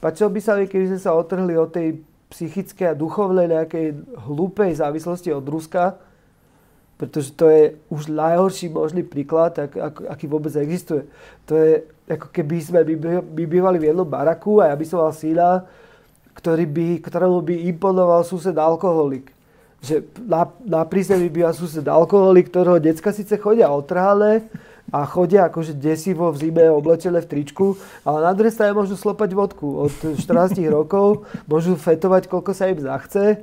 Pačilo by sa mi, keby sme sa otrhli od tej psychickej a duchovnej nejakej hlúpej závislosti od Ruska, pretože to je už najhorší možný príklad, ak, ak, aký vôbec existuje. To je ako keby sme by bývali v jednom baraku a ja by som mal syna, ktorý by, ktorému by imponoval sused alkoholik. Že na, na prízemí býva sused alkoholik, ktorého decka síce chodia otrhané, a chodia akože desivo v zime oblečené v tričku, ale na druhej strane môžu slopať vodku od 14 rokov, môžu fetovať, koľko sa im zachce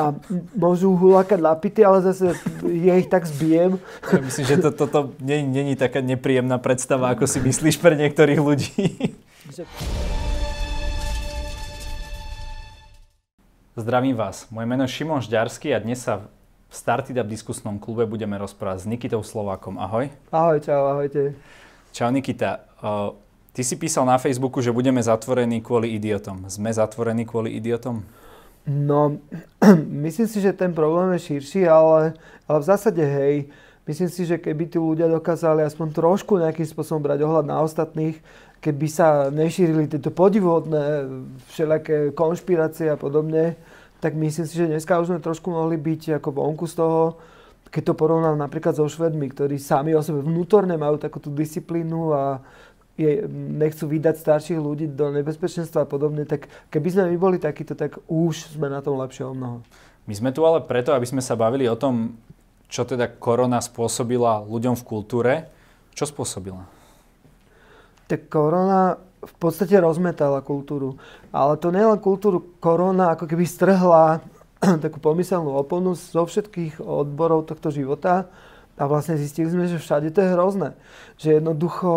a môžu hulakať lapity, ale zase ja ich tak zbijem. Ja myslím, že toto to, to není taká nepríjemná predstava, ako si myslíš pre niektorých ľudí. Zdravím vás, moje meno je Šimon Žďarský a dnes sa v Startup diskusnom klube budeme rozprávať s Nikitou Slovákom. Ahoj. Ahoj, čau, ahojte. Čau Nikita. ty si písal na Facebooku, že budeme zatvorení kvôli idiotom. Sme zatvorení kvôli idiotom? No, myslím si, že ten problém je širší, ale, ale v zásade hej. Myslím si, že keby tí ľudia dokázali aspoň trošku nejakým spôsobom brať ohľad na ostatných, keby sa nešírili tieto podivodné všelijaké konšpirácie a podobne, tak myslím si, že dneska už sme trošku mohli byť ako vonku z toho, keď to porovnám napríklad so Švedmi, ktorí sami o sebe vnútorne majú takúto disciplínu a je, nechcú vydať starších ľudí do nebezpečenstva a podobne, tak keby sme my boli takíto, tak už sme na tom lepšie o mnoho. My sme tu ale preto, aby sme sa bavili o tom, čo teda korona spôsobila ľuďom v kultúre. Čo spôsobila? Tak korona v podstate rozmetala kultúru. Ale to len kultúru. Korona ako keby strhla takú pomyselnú oponu zo všetkých odborov tohto života a vlastne zistili sme, že všade to je hrozné. Že jednoducho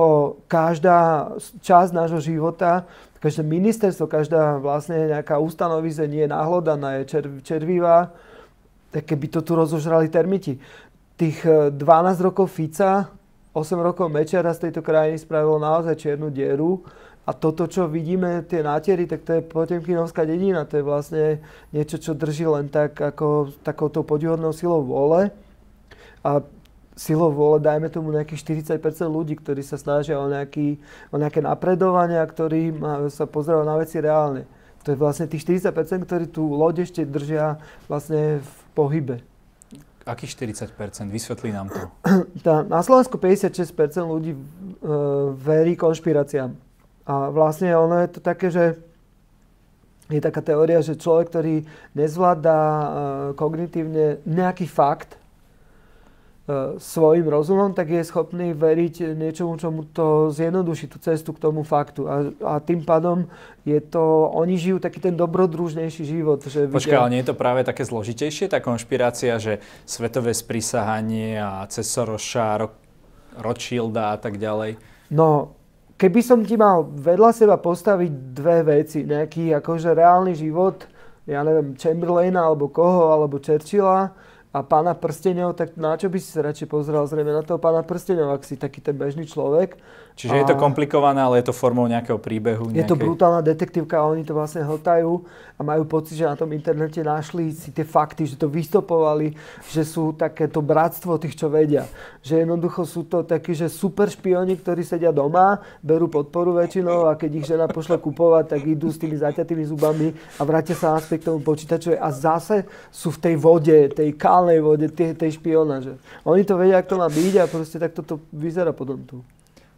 každá časť nášho života, každé ministerstvo, každá vlastne nejaká ustanovizenie je nahlodaná, je čer, červivá, tak keby to tu rozožrali termiti. Tých 12 eh, rokov Fica, 8 rokov Mečera z tejto krajiny spravilo naozaj čiernu dieru a toto, čo vidíme, tie nátiery, tak to je Potemkinovská dedina. To je vlastne niečo, čo drží len tak, ako takouto podivodnou silou vôle. A silou vôle, dajme tomu nejakých 40% ľudí, ktorí sa snažia o, nejaký, o nejaké napredovania, ktorí sa pozerajú na veci reálne. To je vlastne tých 40%, ktorí tú loď ešte držia vlastne v pohybe. Akých 40%? Vysvetlí nám to. Tá, na Slovensku 56% ľudí e, verí konšpiráciám. A vlastne ono je to také, že je taká teória, že človek, ktorý nezvláda uh, kognitívne nejaký fakt uh, svojim rozumom, tak je schopný veriť niečomu, čo mu to zjednoduší, tú cestu k tomu faktu. A, a tým pádom je to, oni žijú taký ten dobrodružnejší život. Že Počkaj, vidia... ale nie je to práve také zložitejšie, tá konšpirácia, že svetové sprísahanie a cez Soroša, Rothschilda a tak ďalej? No, keby som ti mal vedľa seba postaviť dve veci, nejaký akože reálny život, ja neviem, Chamberlaina alebo koho, alebo Churchilla, a pána prstenov, tak na čo by si sa radšej pozeral zrejme na toho pána prstenov, ak si taký ten bežný človek. Čiže a je to komplikované, ale je to formou nejakého príbehu? Nejakej... Je to brutálna detektívka a oni to vlastne hltajú a majú pocit, že na tom internete našli si tie fakty, že to vystopovali, že sú takéto bratstvo tých, čo vedia. Že jednoducho sú to takí, že super špioni, ktorí sedia doma, berú podporu väčšinou a keď ich žena pošle kupovať, tak idú s tými zaťatými zubami a vrátia sa naspäť k tomu počítaču a zase sú v tej vode, tej kal reálnej vode tej, tej špionáže. Oni to vedia, ako to má byť a proste takto to vyzerá potom tu.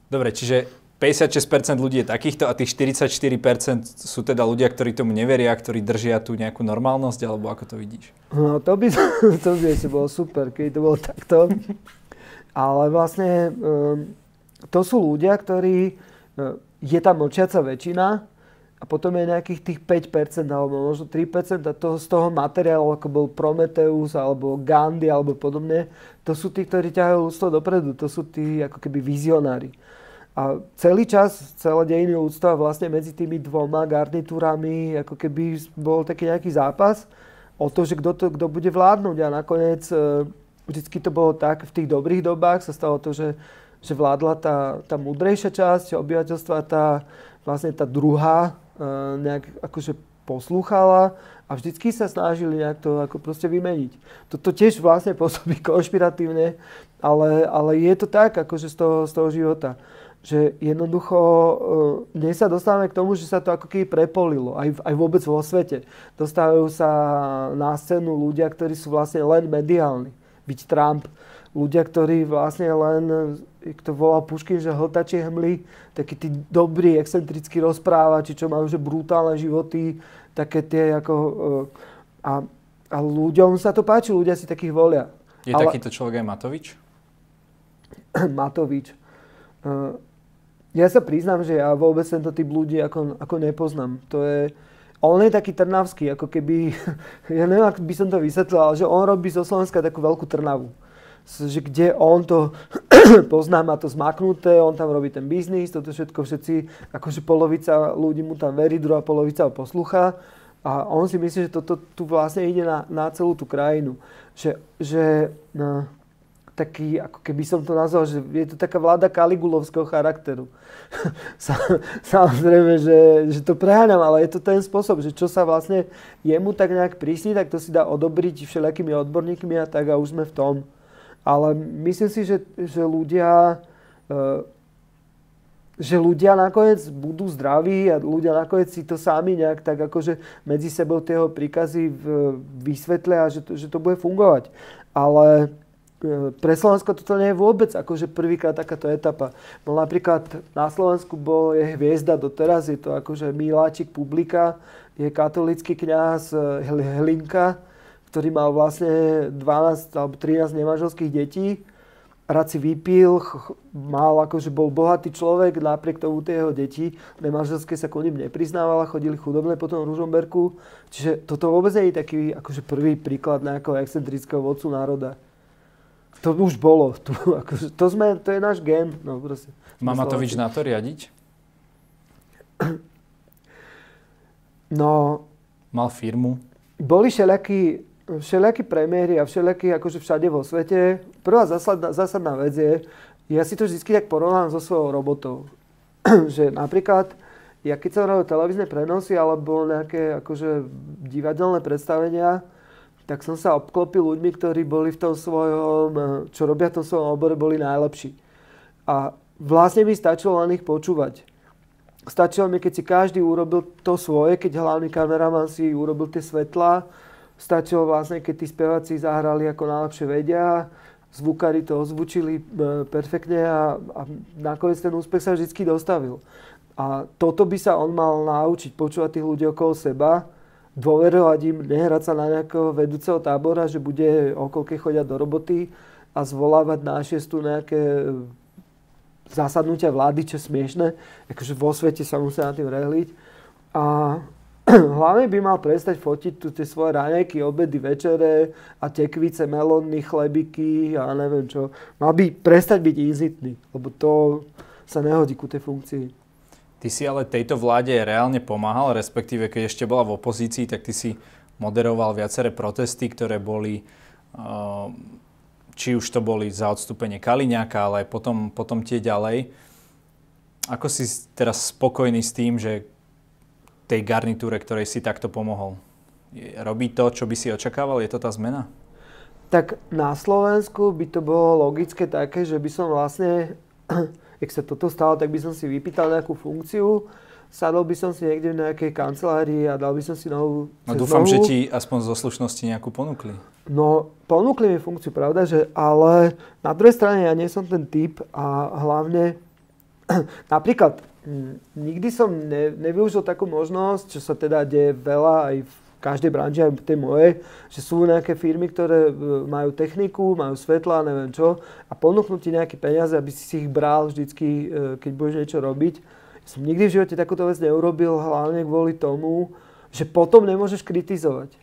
Dobre, čiže 56% ľudí je takýchto a tých 44% sú teda ľudia, ktorí tomu neveria, ktorí držia tú nejakú normálnosť, alebo ako to vidíš? No to by, to by ešte bolo super, keď to bolo takto. Ale vlastne um, to sú ľudia, ktorí, um, je tam mlčiaca väčšina, a potom je nejakých tých 5% alebo možno 3% a toho, z toho materiálu, ako bol Prometheus alebo Gandhi alebo podobne, to sú tí, ktorí ťahajú ľudstvo dopredu, to sú tí ako keby vizionári. A celý čas, celé dejiny ľudstva vlastne medzi tými dvoma garnitúrami ako keby bol taký nejaký zápas o to, že kto, to, kto bude vládnuť a nakoniec e, vždycky to bolo tak, v tých dobrých dobách sa stalo to, že, že vládla tá, tá múdrejšia časť obyvateľstva, tá, vlastne tá druhá nejak akože poslúchala a vždycky sa snažili nejak to ako proste vymeniť. Toto tiež vlastne pôsobí konšpiratívne, ale, ale je to tak, akože z toho, z toho života. že jednoducho uh, dnes sa dostávame k tomu, že sa to ako keby prepolilo, aj, aj vôbec vo svete. Dostávajú sa na scénu ľudia, ktorí sú vlastne len mediálni. Byť Trump, ľudia, ktorí vlastne len, jak to volá Puškin, že hltačie hmly, takí tí dobrí, excentrickí rozprávači, čo majú že brutálne životy, také tie ako... Uh, a, a ľuďom sa to páči, ľudia si takých volia. Je Ale... takýto človek aj Matovič? Matovič. Uh, ja sa priznám, že ja vôbec tento typ ľudí ako, ako nepoznám. To je, on je taký trnavský, ako keby, ja neviem, ako by som to vysvetlil, ale že on robí zo Slovenska takú veľkú Trnavu. Že kde on to pozná, má to zmaknuté, on tam robí ten biznis, toto všetko všetci, akože polovica ľudí mu tam verí, druhá polovica ho poslucha. A on si myslí, že toto tu vlastne ide na, na celú tú krajinu. Že, že no, taký, ako keby som to nazval, že je to taká vláda kaligulovského charakteru. Samozrejme, že, že to preháňam, ale je to ten spôsob, že čo sa vlastne jemu tak nejak prísni, tak to si dá odobriť všelijakými odborníkmi a tak a už sme v tom. Ale myslím si, že, že ľudia uh, že ľudia nakoniec budú zdraví a ľudia nakoniec si to sami nejak tak akože medzi sebou tie príkazy vysvetlia a že to, že to bude fungovať. Ale E, pre Slovensko toto nie je vôbec akože prvýkrát takáto etapa. No napríklad na Slovensku bol, je hviezda doteraz, je to akože Miláčik publika, je katolický kňaz e, Hlinka, ktorý mal vlastne 12 alebo 13 nemanželských detí. Rád si vypil, mal akože bol bohatý človek, napriek tomu tie jeho deti nemanželské sa ku ním nepriznávala, chodili chudobné po tom Ružomberku. Čiže toto vôbec nie je taký akože prvý príklad nejakého excentrického vodcu národa. To už bolo. Tu, akože, to, sme, to je náš gen. No, proste, Má Matovič na to riadiť? No... Mal firmu? Boli všelijakí, všelijakí premiéry a všelijakí akože všade vo svete. Prvá zásadná, zásadná vec je, ja si to vždy tak porovnám so svojou robotou. že napríklad, ja keď som robil televízne prenosy alebo nejaké akože divadelné predstavenia, tak som sa obklopil ľuďmi, ktorí boli v tom svojom, čo robia v tom svojom obore, boli najlepší. A vlastne mi stačilo len ich počúvať. Stačilo mi, keď si každý urobil to svoje, keď hlavný kameraman si urobil tie svetlá. Stačilo vlastne, keď tí speváci zahrali ako najlepšie vedia, zvukári to ozvučili eh, perfektne a, a nakoniec ten úspech sa vždy dostavil. A toto by sa on mal naučiť, počúvať tých ľudí okolo seba, dôverovať im, nehrať sa na nejakého vedúceho tábora, že bude okolke chodiať do roboty a zvolávať na šiestu nejaké e, zasadnutia vlády, čo smiešne. Akože vo svete sa musia na tým rehliť. A hlavne by mal prestať fotiť tu tie svoje raňajky, obedy, večere a tekvice, melóny, chlebiky a neviem čo. Mal by prestať byť inzitný, lebo to sa nehodí ku tej funkcii. Ty si ale tejto vláde reálne pomáhal, respektíve keď ešte bola v opozícii, tak ty si moderoval viaceré protesty, ktoré boli, eh, či už to boli za odstúpenie Kaliňáka, ale aj potom, potom tie ďalej. Ako si teraz spokojný s tým, že tej garnitúre, ktorej si takto pomohol? Robí to, čo by si očakával? Je to tá zmena? Tak na Slovensku by to bolo logické také, že by som vlastne keď sa toto stalo, tak by som si vypýtal nejakú funkciu, sadol by som si niekde v nejakej kancelárii a dal by som si novú No dúfam, nohu. že ti aspoň zo slušnosti nejakú ponúkli. No, ponúkli mi funkciu, pravda, že, ale na druhej strane ja nie som ten typ a hlavne napríklad nikdy som ne, nevyužil takú možnosť, čo sa teda deje veľa aj v každej branži, aj tej mojej, že sú nejaké firmy, ktoré e, majú techniku, majú svetla, neviem čo, a ponúknú ti nejaké peniaze, aby si si ich bral vždycky, e, keď budeš niečo robiť. Som nikdy v živote takúto vec neurobil, hlavne kvôli tomu, že potom nemôžeš kritizovať.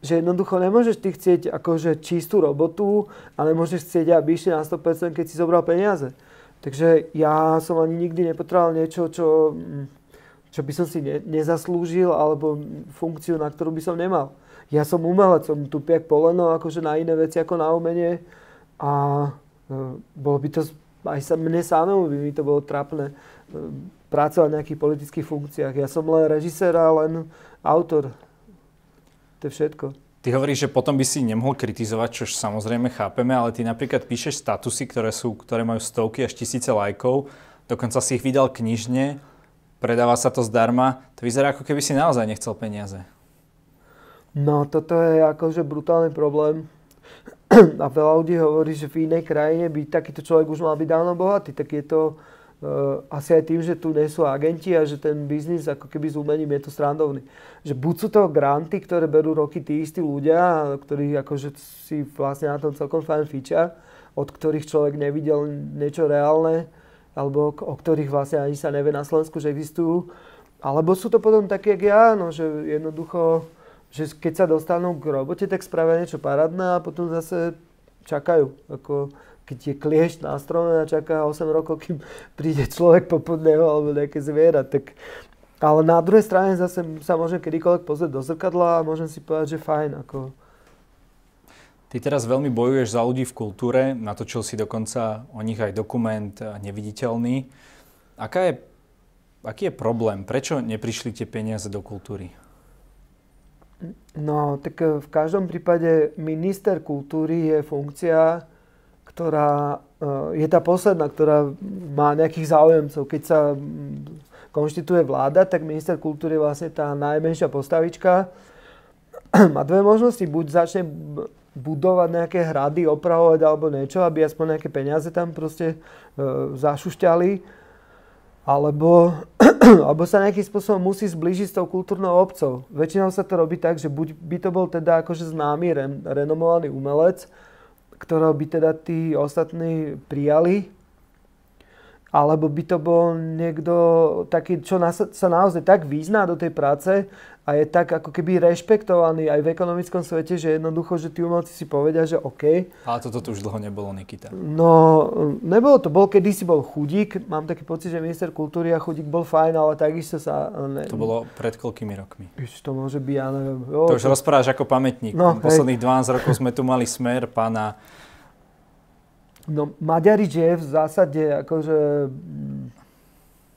Že jednoducho nemôžeš ty chcieť akože čistú robotu a nemôžeš chcieť, aby išli na 100%, keď si zobral peniaze. Takže ja som ani nikdy nepotreboval niečo, čo čo by som si ne, nezaslúžil, alebo funkciu, na ktorú by som nemal. Ja som umelec, som tupiak poleno, akože na iné veci ako na umenie a e, bolo by to, aj sa mne samému by mi to bolo trápne e, pracovať v nejakých politických funkciách. Ja som len režisér a len autor. To je všetko. Ty hovoríš, že potom by si nemohol kritizovať, čo samozrejme chápeme, ale ty napríklad píšeš statusy, ktoré, sú, ktoré majú stovky až tisíce lajkov dokonca si ich vydal knižne, predáva sa to zdarma. To vyzerá, ako keby si naozaj nechcel peniaze. No, toto je akože brutálny problém. A veľa ľudí hovorí, že v inej krajine by takýto človek už mal byť dávno bohatý. Tak je to asi aj tým, že tu nie sú agenti a že ten biznis ako keby s umením je to strandovný. Že buď sú to granty, ktoré berú roky tí istí ľudia, ktorí akože si vlastne na tom celkom fajn fiča, od ktorých človek nevidel niečo reálne, alebo o ktorých vlastne ani sa nevie na Slovensku, že existujú. Alebo sú to potom také, jak ja, no, že jednoducho, že keď sa dostanú k robote, tak spravia niečo parádne a potom zase čakajú. Ako, keď je kliešť na strome a čaká 8 rokov, kým príde človek popod neho alebo nejaké zviera, tak ale na druhej strane zase sa môžem kedykoľvek pozrieť do zrkadla a môžem si povedať, že fajn. Ako, Ty teraz veľmi bojuješ za ľudí v kultúre, natočil si dokonca o nich aj dokument Neviditeľný. Aká je, aký je problém? Prečo neprišli tie peniaze do kultúry? No, tak eh, v každom prípade minister kultúry je funkcia, ktorá eh, je tá posledná, ktorá má nejakých záujemcov. Keď sa konštituje vláda, tak minister kultúry je vlastne tá najmenšia postavička. Má dve možnosti. Buď začne budovať nejaké hrady, opravovať alebo niečo, aby aspoň nejaké peniaze tam proste e, zašušťali. Alebo, alebo sa nejakým spôsobom musí zblížiť s tou kultúrnou obcov. Väčšinou sa to robí tak, že buď by to bol teda akože známy, re, renomovaný umelec, ktorého by teda tí ostatní prijali, alebo by to bol niekto taký, čo na, sa naozaj tak význá do tej práce, a je tak ako keby rešpektovaný aj v ekonomickom svete, že jednoducho, že tí umelci si povedia, že OK. Ale toto tu už dlho nebolo, Nikita. No, nebolo to. Bol, kedysi bol chudík. Mám taký pocit, že minister kultúry a chudík bol fajn, ale takisto sa... Ne... To bolo pred koľkými rokmi? Víš, to môže byť, ja neviem. Jo, to už to... rozprávaš ako pamätník. No, Posledných hej. 12 rokov sme tu mali smer pána... No, Maďarič je v zásade akože mm,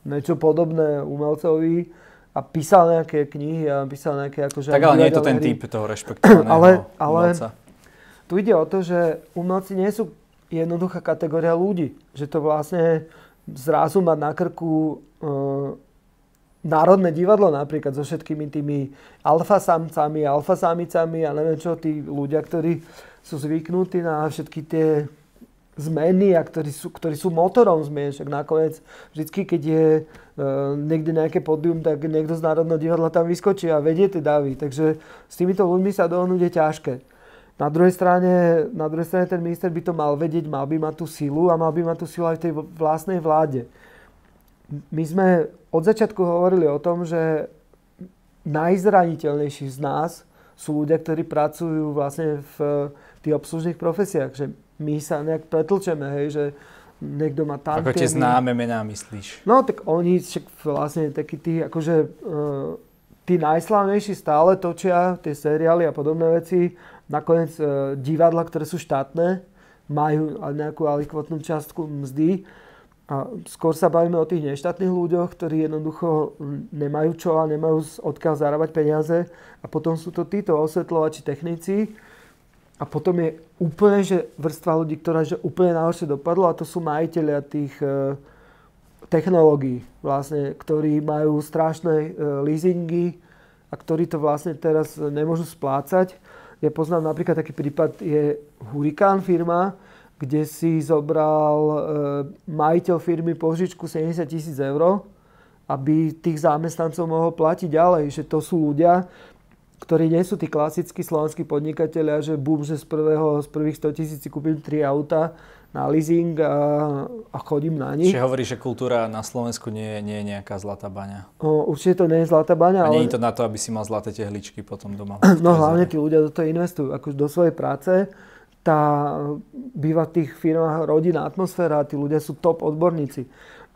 niečo podobné umelcovi a písal nejaké knihy a písal nejaké akože... Tak ale nie je to ten hry. typ toho rešpektovaného ale, ale umelca. tu ide o to, že umelci nie sú jednoduchá kategória ľudí. Že to vlastne zrazu mať na krku uh, Národné divadlo napríklad so všetkými tými alfasamcami, alfasamicami a neviem čo, tí ľudia, ktorí sú zvyknutí na všetky tie zmeny a ktorí sú, ktorí sú motorom zmien. Však nakoniec vždy, keď je uh, niekde nejaké pódium, tak niekto z Národného divadla tam vyskočí a vedie tie davy. Takže s týmito ľuďmi sa dohnúť je ťažké. Na druhej, strane, na druhej strane ten minister by to mal vedieť, mal by mať tú silu a mal by mať tú silu aj v tej vlastnej vláde. My sme od začiatku hovorili o tom, že najzraniteľnejší z nás sú ľudia, ktorí pracujú vlastne v tých obslužných profesiách. Že my sa nejak pretlčeme, hej, že niekto má tam. Ako tie známe mená myslíš? No, tak oni však vlastne takí tí, akože uh, tí najslavnejší stále točia tie seriály a podobné veci. Nakoniec uh, divadla, ktoré sú štátne, majú nejakú alikvotnú častku mzdy. A skôr sa bavíme o tých neštátnych ľuďoch, ktorí jednoducho nemajú čo a nemajú odkiaľ zarábať peniaze. A potom sú to títo osvetľovači technici, a potom je úplne, že vrstva ľudí, ktorá že úplne najhoršie dopadlo a to sú majiteľia tých e, technológií, vlastne, ktorí majú strašné e, leasingy a ktorí to vlastne teraz nemôžu splácať. Ja poznám napríklad taký prípad, je Hurikán firma, kde si zobral e, majiteľ firmy požičku 70 tisíc eur, aby tých zamestnancov mohol platiť ďalej. Že to sú ľudia, ktorí nie sú tí klasickí slovenskí podnikatelia, že bum, že z, prvého, z prvých 100 tisíc kúpim 3 auta na leasing a, a chodím na nich. Čiže hovoríš, že kultúra na Slovensku nie nie je nejaká zlatá baňa? O, určite to nie je zlatá baňa. A ale... nie je to na to, aby si mal zlaté tehličky potom doma? No hlavne tí ľudia do toho investujú, akože do svojej práce. Tá býva v tých firmách rodinná atmosféra a tí ľudia sú top odborníci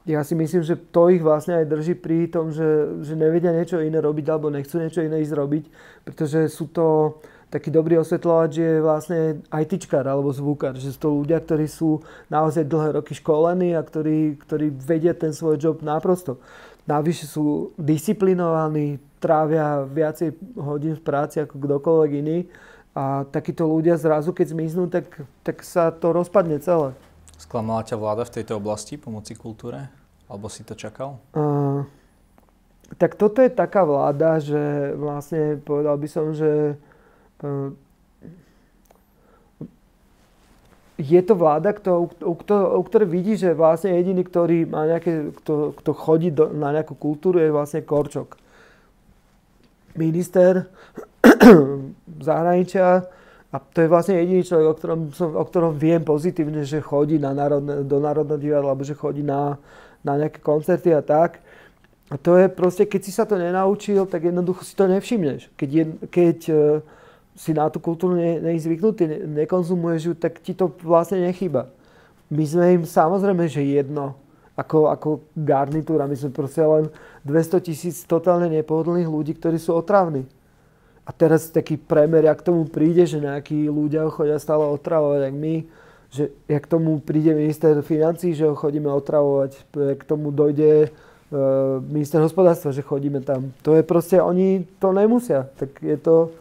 ja si myslím, že to ich vlastne aj drží pri tom, že, že nevedia niečo iné robiť alebo nechcú niečo iné ísť robiť, pretože sú to taký dobrý osvetľovač je vlastne ITčkár alebo zvukár, že sú to ľudia, ktorí sú naozaj dlhé roky školení a ktorí, ktorí vedia ten svoj job naprosto. Navyše sú disciplinovaní, trávia viacej hodín v práci ako kdokoľvek iný a takíto ľudia zrazu, keď zmiznú, tak, tak sa to rozpadne celé. Sklamala ťa vláda v tejto oblasti pomoci kultúre? Alebo si to čakal? Uh, tak toto je taká vláda, že vlastne povedal by som, že uh, je to vláda, kto, u, kto, u ktorej vidí, že vlastne jediný, ktorý má nejaké, kto, kto chodí do, na nejakú kultúru, je vlastne Korčok. Minister zahraničia a to je vlastne jediný človek, o ktorom, o ktorom viem pozitívne, že chodí na národne, do Národného divadla, alebo že chodí na, na nejaké koncerty a tak. A to je proste, keď si sa to nenaučil, tak jednoducho si to nevšimneš. Keď, je, keď uh, si na tú kultúru ne, nekonzumuješ ju, tak ti to vlastne nechýba. My sme im samozrejme, že jedno, ako, ako garnitúra. My sme proste len 200 tisíc totálne nepohodlných ľudí, ktorí sú otravní. A teraz taký premer, ak tomu príde, že nejakí ľudia ho chodia stále otravovať, ak my, že jak k tomu príde minister financí, že ho chodíme otravovať, k tomu dojde uh, minister hospodárstva, že chodíme tam. To je proste, oni to nemusia. Tak je to,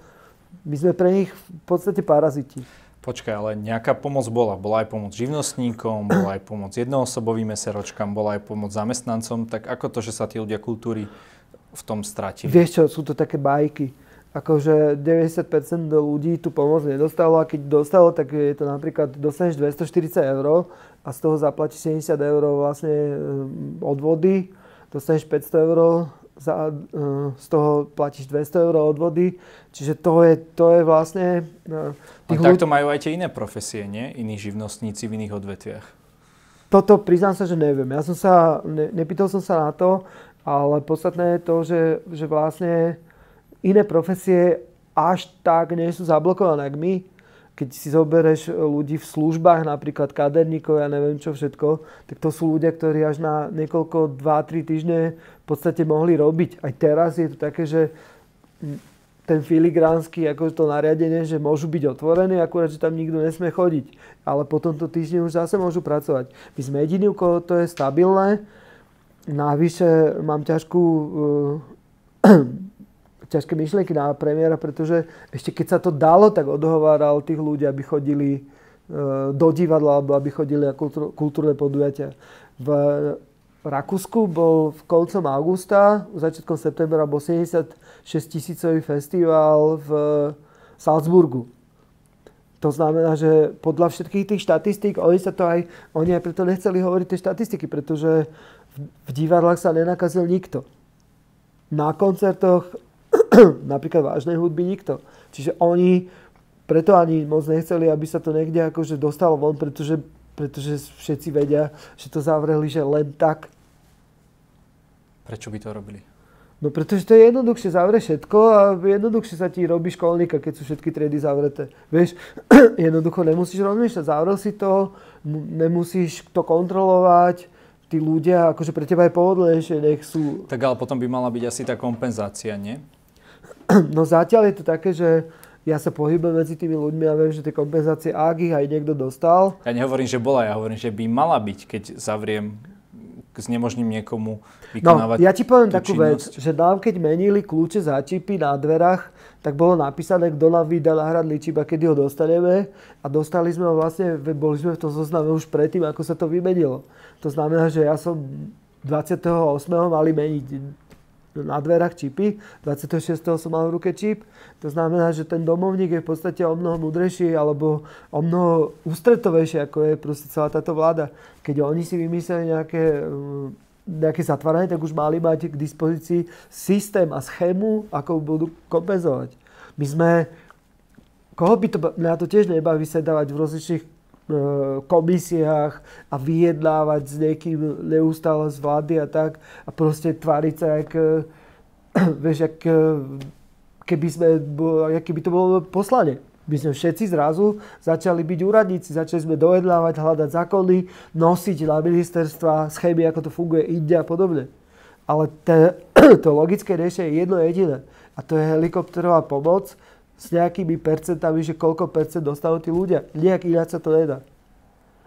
my sme pre nich v podstate paraziti. Počkaj, ale nejaká pomoc bola. Bola aj pomoc živnostníkom, bola aj pomoc jednoosobovým meseročkám, bola aj pomoc zamestnancom. Tak ako to, že sa tí ľudia kultúry v tom stratili? Vieš čo, sú to také bajky akože 90% ľudí tu pomoc nedostalo a keď dostalo, tak je to napríklad, dostaneš 240 eur a z toho zaplatíš 70 eur vlastne eh, odvody, dostaneš 500 eur, za, eh, z toho platíš 200 eur odvody, čiže to je, to je vlastne... Eh, tých a takto majú aj tie iné profesie, nie? Iní živnostníci v iných odvetviach. Toto priznám sa, že neviem. Ja som sa, ne, nepýtal som sa na to, ale podstatné je to, že, že vlastne iné profesie až tak nie sú zablokované, ako my. Keď si zoberieš ľudí v službách, napríklad kaderníkov, ja neviem čo všetko, tak to sú ľudia, ktorí až na niekoľko, 2-3 týždne v podstate mohli robiť. Aj teraz je to také, že ten filigránsky, ako to nariadenie, že môžu byť otvorení, akurát, že tam nikto nesmie chodiť. Ale po tomto týždni už zase môžu pracovať. My sme jediní, u koho to je stabilné. Navyše mám ťažkú uh, ťažké myšlienky na premiéra, pretože ešte keď sa to dalo, tak odhováral tých ľudí, aby chodili e, do divadla alebo aby chodili na kultúr, kultúrne podujatia. V Rakúsku bol v koncom augusta, začiatkom septembra bol 76 tisícový festival v Salzburgu. To znamená, že podľa všetkých tých štatistík, oni sa to aj, oni aj preto nechceli hovoriť tie štatistiky, pretože v, v divadlách sa nenakazil nikto. Na koncertoch napríklad vážnej hudby nikto. Čiže oni preto ani moc nechceli, aby sa to niekde akože dostalo von, pretože, pretože všetci vedia, že to zavreli, že len tak. Prečo by to robili? No pretože to je jednoduchšie, zavre všetko a jednoduchšie sa ti robí školníka, keď sú všetky triedy zavreté. Vieš, jednoducho nemusíš rozmýšľať, zavrel si to, nemusíš to kontrolovať, tí ľudia, akože pre teba je pohodlnejšie, nech sú... Tak ale potom by mala byť asi tá kompenzácia, nie? No zatiaľ je to také, že ja sa pohybujem medzi tými ľuďmi a viem, že tie kompenzácie, ak ich aj niekto dostal. Ja nehovorím, že bola, ja hovorím, že by mala byť, keď zavriem, znemožním niekomu vykonávať No, ja ti poviem takú činnosť. vec, že nám keď menili kľúče za čipy na dverách, tak bolo napísané, kto nám vydal náhradný čip a kedy ho dostaneme. A dostali sme ho vlastne, boli sme v tom zozname už predtým, ako sa to vymenilo. To znamená, že ja som 28. mali meniť na dverách čipy, 26. som mal v ruke čip. To znamená, že ten domovník je v podstate o mnoho mudrejší alebo o mnoho ústretovejší, ako je proste celá táto vláda. Keď oni si vymysleli nejaké, mm, nejaké zatváranie, tak už mali mať k dispozícii systém a schému, ako budú kompenzovať. My sme, koho by to, mňa to tiež nebaví sedávať v rozličných komisiách a vyjednávať s niekým neustále z vlády a tak a proste tváriť sa, jak, e, vieš, jak, e, keby, sme, jak keby to bolo poslanie. My sme všetci zrazu začali byť úradníci, začali sme dojednávať, hľadať zákony, nosiť na ministerstva, schémy, ako to funguje inde a podobne. Ale te, to logické riešenie je jedno jediné. A to je helikopterová pomoc, s nejakými percentami, že koľko percent dostanú tí ľudia. Nejak ináč sa to nedá.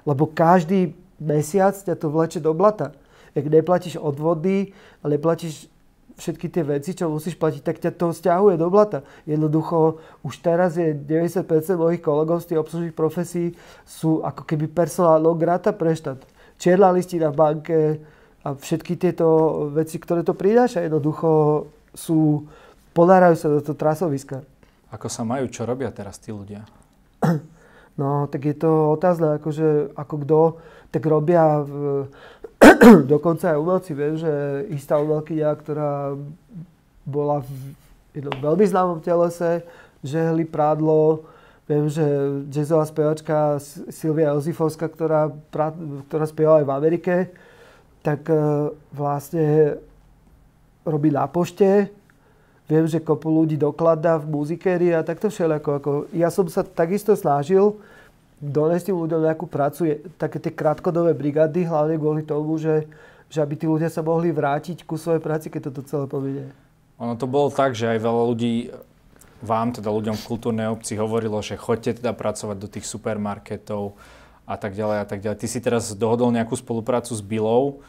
Lebo každý mesiac ťa to vleče do blata. Ak neplatíš odvody a neplatíš všetky tie veci, čo musíš platiť, tak ťa to stiahuje do blata. Jednoducho, už teraz je 90% mojich kolegov z tých obslužných profesí sú ako keby personálnou grata pre štát. Čierna listina v banke a všetky tieto veci, ktoré to prináša, jednoducho sú, ponárajú sa do toho trasoviska. Ako sa majú, čo robia teraz tí ľudia? No, tak je to otázne, akože, ako kto, tak robia v, dokonca aj umelci, viem, že istá umelkyňa, ktorá bola v jednom veľmi známom telese, žehli prádlo, viem, že jazzová spevačka Silvia Jozifovská, ktorá, ktorá spievala aj v Amerike, tak e, vlastne robí na pošte, Viem, že kopu ľudí dokladá v muzikérii a takto všelijako. Ako, ja som sa takisto snažil donesti ľuďom nejakú prácu, je, také tie krátkodové brigády, hlavne kvôli tomu, že, že aby tí ľudia sa mohli vrátiť ku svojej práci, keď toto celé povinie. Ono to bolo tak, že aj veľa ľudí vám, teda ľuďom v kultúrnej obci hovorilo, že choďte teda pracovať do tých supermarketov a tak ďalej a tak ďalej. Ty si teraz dohodol nejakú spoluprácu s Bilou.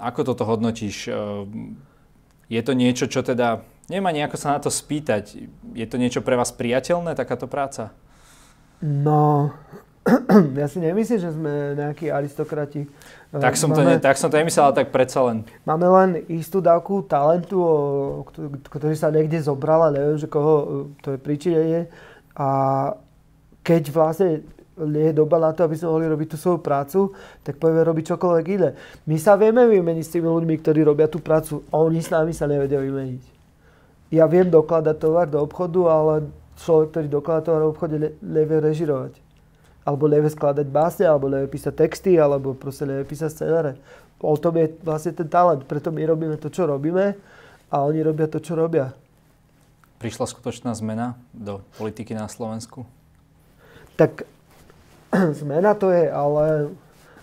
Ako toto hodnotíš? Ehm, je to niečo, čo teda Nemá nejako sa na to spýtať. Je to niečo pre vás priateľné, takáto práca? No, ja si nemyslím, že sme nejakí aristokrati. Tak som, máme, to, ne, tak som to nemyslel, ale tak predsa len. Máme len istú dávku talentu, ktorý sa niekde zobral a neviem, že koho to je príčinenie. A keď vlastne nie je doba na to, aby sme mohli robiť tú svoju prácu, tak povieme robiť čokoľvek iné. My sa vieme vymeniť s tými ľuďmi, ktorí robia tú prácu. Oni s nami sa nevedia vymeniť ja viem dokladať tovar do obchodu, ale človek, ktorý dokladá tovar v obchode, nevie režirovať. Alebo nevie skladať básne, alebo nevie písať texty, alebo proste nevie písať scenáre. O tom je vlastne ten talent. Preto my robíme to, čo robíme a oni robia to, čo robia. Prišla skutočná zmena do politiky na Slovensku? Tak zmena to je, ale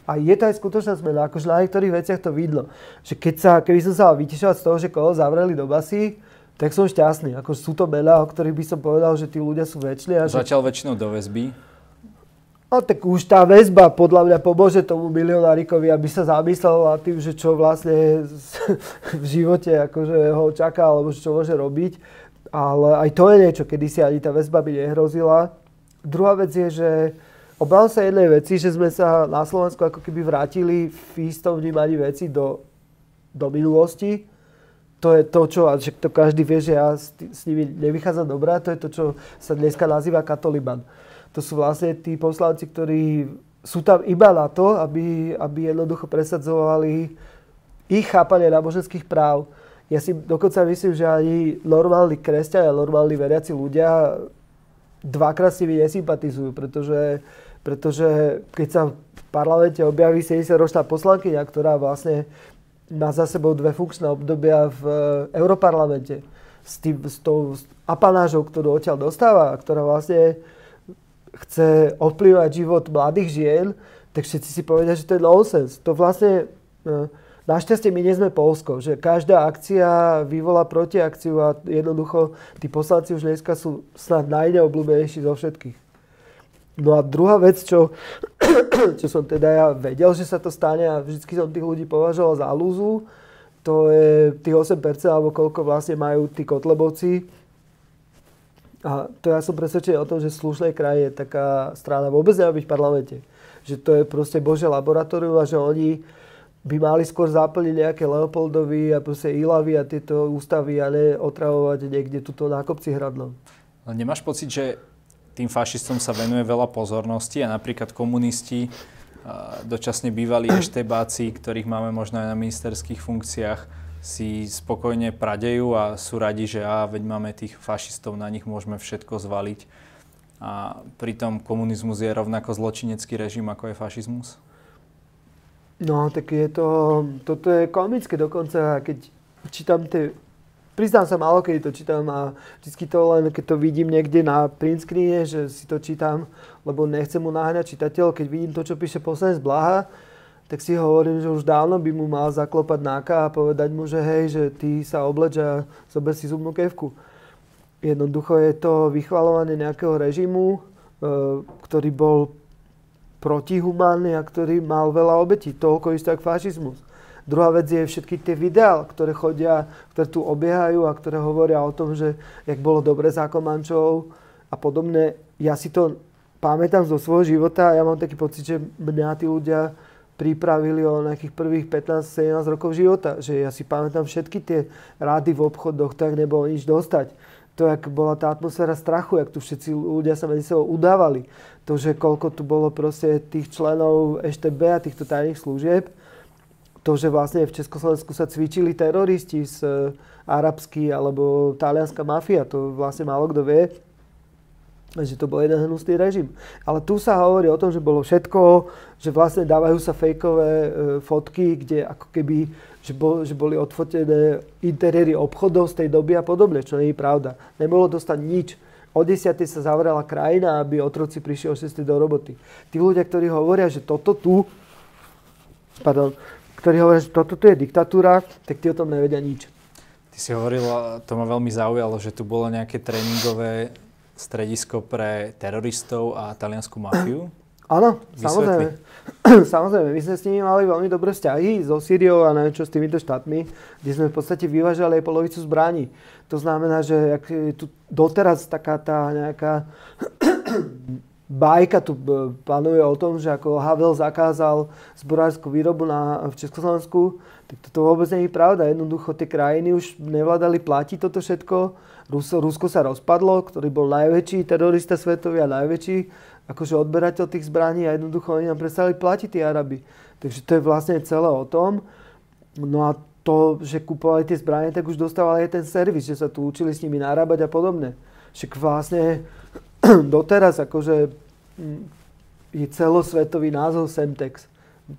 a je to aj skutočná zmena. Akože na niektorých veciach to vidno. Že keď sa, keby som sa vytešovať z toho, že koho zavreli do basy, tak som šťastný. Ako sú to mená, o ktorých by som povedal, že tí ľudia sú väčšie. Že... väčšinou do väzby. No tak už tá väzba podľa mňa pomôže tomu milionárikovi, aby sa zamyslel nad tým, že čo vlastne v živote akože ho čaká, alebo čo môže robiť. Ale aj to je niečo, kedy si ani tá väzba by nehrozila. Druhá vec je, že obávam sa jednej veci, že sme sa na Slovensku ako keby vrátili v istom vnímaní veci do, do minulosti to je to, čo, a to každý vie, že ja s, s nimi nevychádzam dobrá, to je to, čo sa dneska nazýva katoliban. To sú vlastne tí poslanci, ktorí sú tam iba na to, aby, aby jednoducho presadzovali ich chápanie náboženských práv. Ja si dokonca myslím, že ani normálni kresťania, normálni veriaci ľudia dvakrát s nimi nesympatizujú, pretože, pretože keď sa v parlamente objaví 70-ročná poslankyňa, ktorá vlastne má za sebou dve funkčné obdobia v e, Europarlamente s, tým, s tou apanážou, ktorú odtiaľ dostáva a ktorá vlastne chce ovplyvať život mladých žien, tak všetci si povedia, že to je nonsense. To vlastne, e, našťastie my nie sme Polsko, že každá akcia vyvolá protiakciu a jednoducho tí poslanci už dneska sú snad najneobľúbenejší zo všetkých. No a druhá vec, čo, čo som teda ja vedel, že sa to stane a vždy som tých ľudí považoval za lúzu, to je tých 8% alebo koľko vlastne majú tí kotlebovci. A to ja som presvedčený o tom, že slušnej kraji je taká strana vôbec nemá byť v parlamente. Že to je proste Bože laboratórium a že oni by mali skôr zaplniť nejaké Leopoldovy a proste Ilavy a tieto ústavy a ne otravovať niekde tuto na kopci hradnom. Nemáš pocit, že tým fašistom sa venuje veľa pozornosti a napríklad komunisti, dočasne bývalí eštebáci, ktorých máme možno aj na ministerských funkciách, si spokojne pradejú a sú radi, že á, veď máme tých fašistov, na nich môžeme všetko zvaliť. A pritom komunizmus je rovnako zločinecký režim, ako je fašizmus? No, tak je to, toto je komické dokonca, keď čítam tie priznám sa málo, keď to čítam a vždy to len, keď to vidím niekde na print screene, že si to čítam, lebo nechcem mu naháňať čitateľ, keď vidím to, čo píše poslanec Blaha, tak si hovorím, že už dávno by mu mal zaklopať náka a povedať mu, že hej, že ty sa obleč a zober si zubnú kevku. Jednoducho je to vychvalovanie nejakého režimu, e, ktorý bol protihumánny a ktorý mal veľa obetí. Toľko isto ako fašizmus. Druhá vec je všetky tie videá, ktoré chodia, ktoré tu obiehajú a ktoré hovoria o tom, že jak bolo dobre za Komančov a podobne. Ja si to pamätám zo svojho života a ja mám taký pocit, že mňa tí ľudia pripravili o nejakých prvých 15-17 rokov života. Že ja si pamätám všetky tie rády v obchodoch, tak nebolo nič dostať. To, jak bola tá atmosféra strachu, jak tu všetci ľudia sa medzi sebou udávali. To, že koľko tu bolo proste tých členov EŠTB a týchto tajných služieb. To, že vlastne v Československu sa cvičili teroristi z e, arabský alebo talianská mafia, to vlastne málo kto vie že to bol jeden hnusný režim. Ale tu sa hovorí o tom, že bolo všetko, že vlastne dávajú sa fejkové e, fotky, kde ako keby, že, bol, že boli odfotené interiéry obchodov z tej doby a podobne, čo nie je pravda. Nebolo dostať nič. O 10. sa zavrela krajina, aby otroci prišli o 6. do roboty. Tí ľudia, ktorí hovoria, že toto tu, pardon, ktorí hovoria, že toto tu je diktatúra, tak tí o tom nevedia nič. Ty si hovoril, to ma veľmi zaujalo, že tu bolo nejaké tréningové stredisko pre teroristov a taliansku mafiu. Áno, samozrejme. samozrejme, my sme s nimi mali veľmi dobré vzťahy so Syriou a neviem čo s týmito štátmi, kde sme v podstate vyvážali aj polovicu zbraní. To znamená, že ak je tu doteraz taká tá nejaká bajka tu e, panuje o tom, že ako Havel zakázal zborárskú výrobu na, v Československu, tak toto vôbec nie je pravda. Jednoducho tie krajiny už nevládali platiť toto všetko Rusko, Rusko sa rozpadlo, ktorý bol najväčší terorista svetový a najväčší akože odberateľ tých zbraní a jednoducho oni nám prestali platiť tí Araby. Takže to je vlastne celé o tom. No a to, že kupovali tie zbranie, tak už dostávali aj ten servis, že sa tu učili s nimi narábať a podobne. Však vlastne doteraz akože mm, je celosvetový názov Semtex.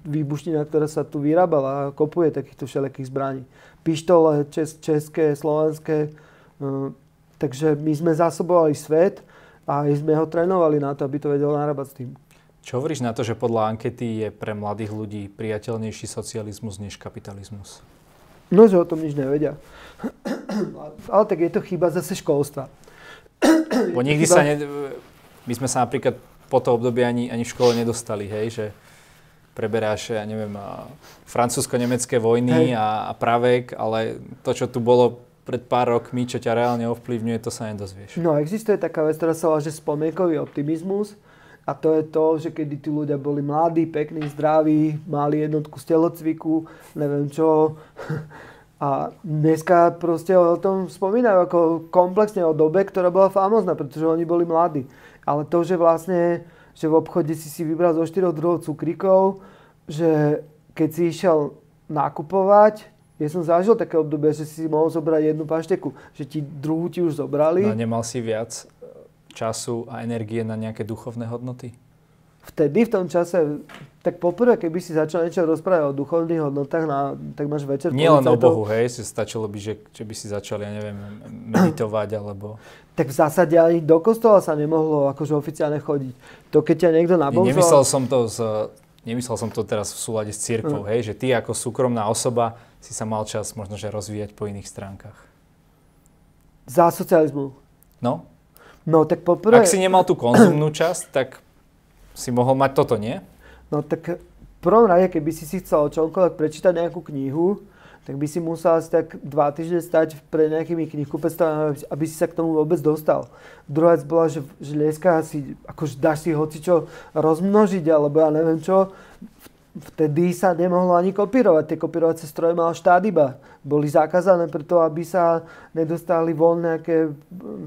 Výbušnina, ktorá sa tu vyrábala a kopuje takýchto všelijakých zbraní. Pištole čes, české, slovenské, Hm, takže my sme zásobovali svet a sme ho trénovali na to, aby to vedel narábať s tým. Čo hovoríš na to, že podľa ankety je pre mladých ľudí priateľnejší socializmus než kapitalizmus? No, že o tom nič nevedia. Ale tak je to chyba zase školstva. Bo nikdy sa ne... My sme sa napríklad po to obdobie ani, ani v škole nedostali, hej, že preberáš, ja neviem, francúzsko-nemecké vojny a, a pravek, ale to, čo tu bolo pred pár rokmi, čo ťa reálne ovplyvňuje, to sa nedozvieš. No existuje taká vec, ktorá sa volá, že spomienkový optimizmus. A to je to, že kedy tí ľudia boli mladí, pekní, zdraví, mali jednotku z telocviku, neviem čo. A dneska proste o tom spomínajú ako komplexne o dobe, ktorá bola famozná, pretože oni boli mladí. Ale to, že vlastne, že v obchode si si vybral zo štyroch druhov cukríkov, že keď si išiel nakupovať, ja som zažil také obdobie, že si mohol zobrať jednu pašteku, že ti druhú ti už zobrali. No nemal si viac času a energie na nejaké duchovné hodnoty? Vtedy, v tom čase, tak poprvé, keby si začal niečo rozprávať o duchovných hodnotách, na, tak máš večer... Nie len o Bohu, hej, si stačilo by, že, že by si začal, ja neviem, meditovať, alebo... Tak v zásade ani do kostola sa nemohlo akože oficiálne chodiť. To keď ťa niekto nabomzoval... Nemyslel som to z, nemyslel som to teraz v súlade s církvou, mm. hej, že ty ako súkromná osoba si sa mal čas možno že rozvíjať po iných stránkach? Za socializmu. No? No tak poprvé... Ak si nemal tú konzumnú časť, tak si mohol mať toto, nie? No tak v prvom rade, keby si si chcel čomkoľvek prečítať nejakú knihu, tak by si musel asi tak dva týždne stať pre nejakými knihkupectvami, aby si sa k tomu vôbec dostal. Druhá vec bola, že, že dneska si, akože dáš si hocičo rozmnožiť, alebo ja neviem čo, vtedy sa nemohlo ani kopírovať. Tie kopírovacie stroje mal štát iba. Boli zakázané preto, aby sa nedostali von nejaké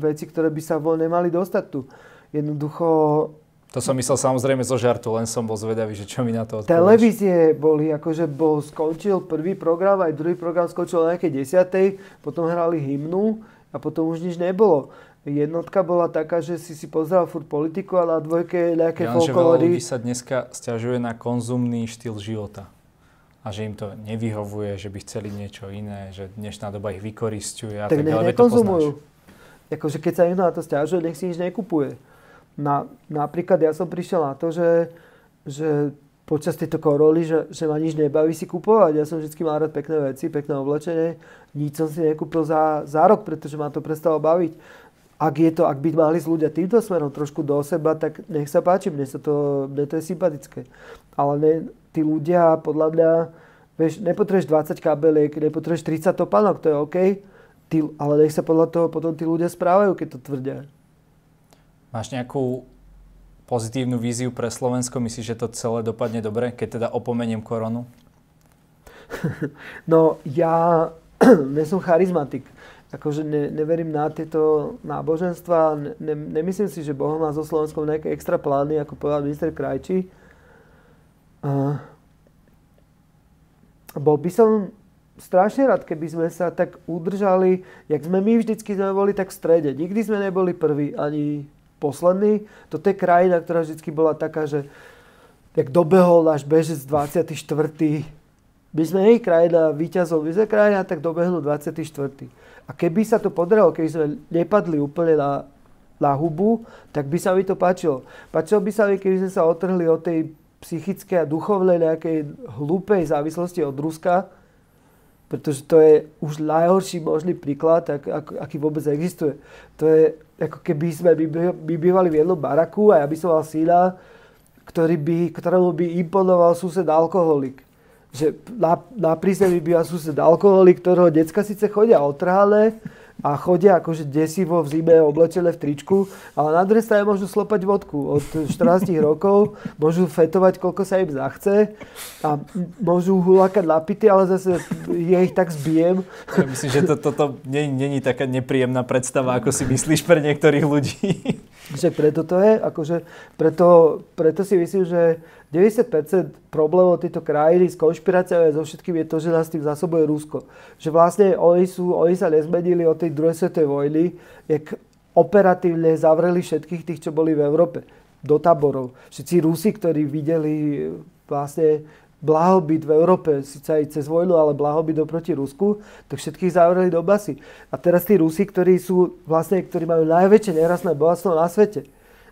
veci, ktoré by sa von nemali dostať tu. Jednoducho... To som myslel samozrejme zo žartu, len som bol zvedavý, že čo mi na to odpovieš. Televízie boli, akože bol, skončil prvý program, aj druhý program skončil na nejakej desiatej, potom hrali hymnu a potom už nič nebolo. Jednotka bola taká, že si si pozrel furt politiku a na dvojke nejaké ja, folklóry. ľudí sa dneska stiažuje na konzumný štýl života. A že im to nevyhovuje, že by chceli niečo iné, že dnešná doba ich vykoristuje a tak, tak ďalej. nekonzumujú. Akože keď sa niekto na to stiažuje, nech si nič nekupuje. Na, napríklad ja som prišiel na to, že, že počas tejto koroly, že, že ma nič nebaví si kupovať. Ja som vždy mal rád pekné veci, pekné oblečenie. Nič som si nekúpil za, za rok, pretože ma to prestalo baviť ak, je to, ak by mali ľudia týmto smerom trošku do seba, tak nech sa páči, mne, sa to, mne to je sympatické. Ale ne, tí ľudia, podľa mňa, vieš, nepotrebuješ 20 kabeliek, nepotrebuješ 30 topánok, to je OK, tí, ale nech sa podľa toho potom tí ľudia správajú, keď to tvrdia. Máš nejakú pozitívnu víziu pre Slovensko? Myslíš, že to celé dopadne dobre, keď teda opomeniem koronu? No ja nie som charizmatik. Akože ne, neverím na tieto náboženstva. Ne, nemyslím si, že Boh má so Slovenskom nejaké extra plány, ako povedal minister Krajčí. Uh, bol by som strašne rád, keby sme sa tak udržali, jak sme my vždycky sme boli tak v strede. Nikdy sme neboli prví ani poslední. Toto je krajina, ktorá vždycky bola taká, že jak dobehol náš bežec 24. My sme nie krajina víťazov, my sme krajina tak dobehnú 24. A keby sa to podarilo, keby sme nepadli úplne na, na hubu, tak by sa mi to páčilo. Páčilo by sa mi, keby sme sa otrhli od tej psychickej a duchovnej nejakej hlúpej závislosti od Ruska, pretože to je už najhorší možný príklad, ak, ak, aký vôbec existuje. To je ako keby sme by bývali v jednom baraku a ja by som mal syna, ktorý by, ktorému by imponoval sused alkoholik. Že na, na prízemí býva sused alkoholik, ktorého decka síce chodia otrhané, a chodia akože desivo v zime oblečené v tričku, ale na druhej strane môžu slopať vodku od 14 rokov, môžu fetovať, koľko sa im zachce a môžu hulakať lapity, ale zase ja ich tak zbijem. Ja myslím, že toto to, to není taká nepríjemná predstava, ako si myslíš pre niektorých ľudí. Že preto to je, akože preto, preto si myslím, že 90% problémov tejto krajiny s konšpiráciou a so všetkým je to, že nás tým zásobuje Rusko. Že vlastne oni, sú, oni sa nezmenili od tej druhej svetovej vojny, jak operatívne zavreli všetkých tých, čo boli v Európe do táborov. Všetci Rusi, ktorí videli vlastne blahobyt v Európe, síce aj cez vojnu, ale blahobyt oproti Rusku, tak všetkých zavreli do basy. A teraz tí Rusi, ktorí sú vlastne, ktorí majú najväčšie nerastné bohatstvo na svete,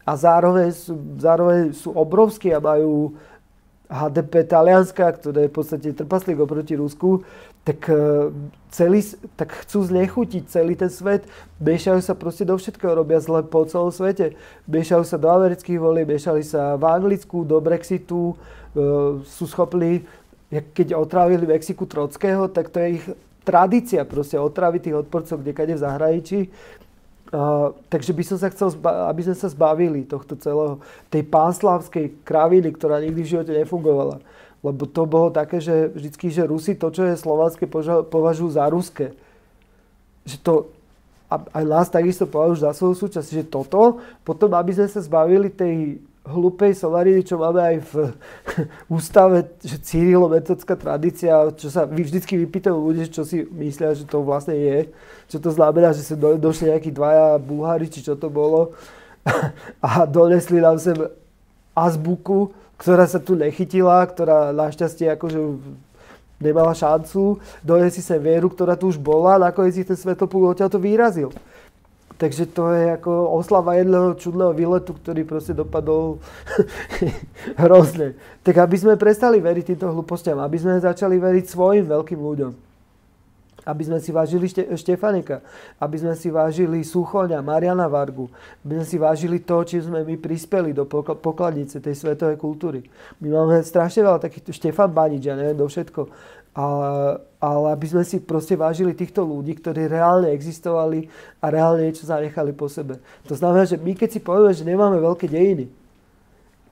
a zároveň sú, zároveň sú obrovskí a majú HDP Talianska, ktoré je v podstate trpaslík oproti Rusku, tak, e, celý, tak chcú znechutiť celý ten svet, miešajú sa proste do všetkého, robia zle po celom svete. Miešajú sa do amerických volí, miešali sa v Anglicku, do Brexitu, sú schopní, keď otrávili Mexiku Trockého, tak to je ich tradícia proste otraviť tých odporcov kdekade v zahraničí. Uh, takže by som sa chcel, aby sme sa zbavili tohto celého, tej pánslávskej kraviny, ktorá nikdy v živote nefungovala. Lebo to bolo také, že vždycky, že Rusi to, čo je slovanské, považujú za ruské. Že to, aj nás takisto považujú za svoju súčasť, že toto, potom aby sme sa zbavili tej hlupej solariny, čo máme aj v ústave, že Cyrilo-metodská tradícia, čo sa vy vždycky vypýtajú ľudia, čo si myslia, že to vlastne je. Čo to znamená, že sa do, došli nejakí dvaja Bulhári, či čo to bolo a donesli nám sem azbuku, ktorá sa tu nechytila, ktorá našťastie akože nemala šancu. Donesli sa vieru, ktorá tu už bola, nakoniec si ten svetopúl odtiaľ to vyrazil. Takže to je ako oslava jedného čudného výletu, ktorý proste dopadol hrozne. Tak aby sme prestali veriť týmto hlúpostiam, aby sme začali veriť svojim veľkým ľuďom. Aby sme si vážili Šte- Štefanika, aby sme si vážili Suchoňa, Mariana Vargu, aby sme si vážili to, čím sme my prispeli do pokladnice tej svetovej kultúry. My máme strašne veľa takých, Štefan Banič, ja neviem, do všetko ale, ale aby sme si proste vážili týchto ľudí, ktorí reálne existovali a reálne niečo zanechali po sebe. To znamená, že my keď si povieme, že nemáme veľké dejiny,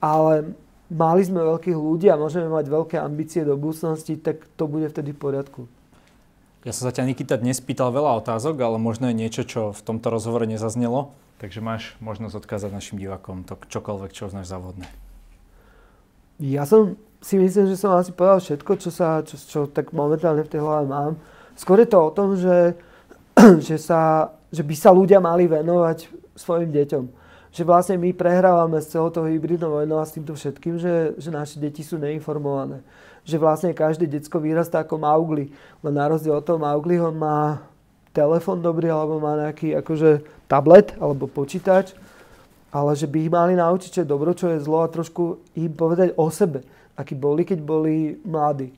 ale mali sme veľkých ľudí a môžeme mať veľké ambície do budúcnosti, tak to bude vtedy v poriadku. Ja som sa ťa, Nikita, dnes pýtal veľa otázok, ale možno je niečo, čo v tomto rozhovore nezaznelo. Takže máš možnosť odkázať našim divákom to čokoľvek, čo uznáš za vhodné. Ja som si myslím, že som asi povedal všetko, čo, sa, čo, čo tak momentálne v tej hlave mám. Skôr je to o tom, že, že, sa, že by sa ľudia mali venovať svojim deťom. Že vlastne my prehrávame s celou toho hybridnou vojnou a s týmto všetkým, že, že naše deti sú neinformované. Že vlastne každé decko vyrastá ako Maugli. Len na rozdiel od toho Maugliho má telefon dobrý alebo má nejaký akože tablet alebo počítač, ale že by ich mali naučiť, čo je dobro, čo je zlo a trošku im povedať o sebe akí boli, keď boli mladí.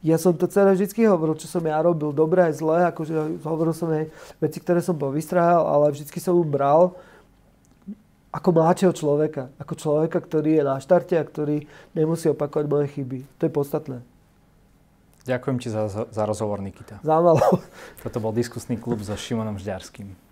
Ja som to celé vždy hovoril, čo som ja robil, dobré aj zlé, akože hovoril som aj veci, ktoré som povystrahal, ale vždy som mu bral ako mladšieho človeka. Ako človeka, ktorý je na štarte a ktorý nemusí opakovať moje chyby. To je podstatné. Ďakujem ti za, za rozhovor, Nikita. Zámalo. Toto bol diskusný klub so Šimonom Žďarským.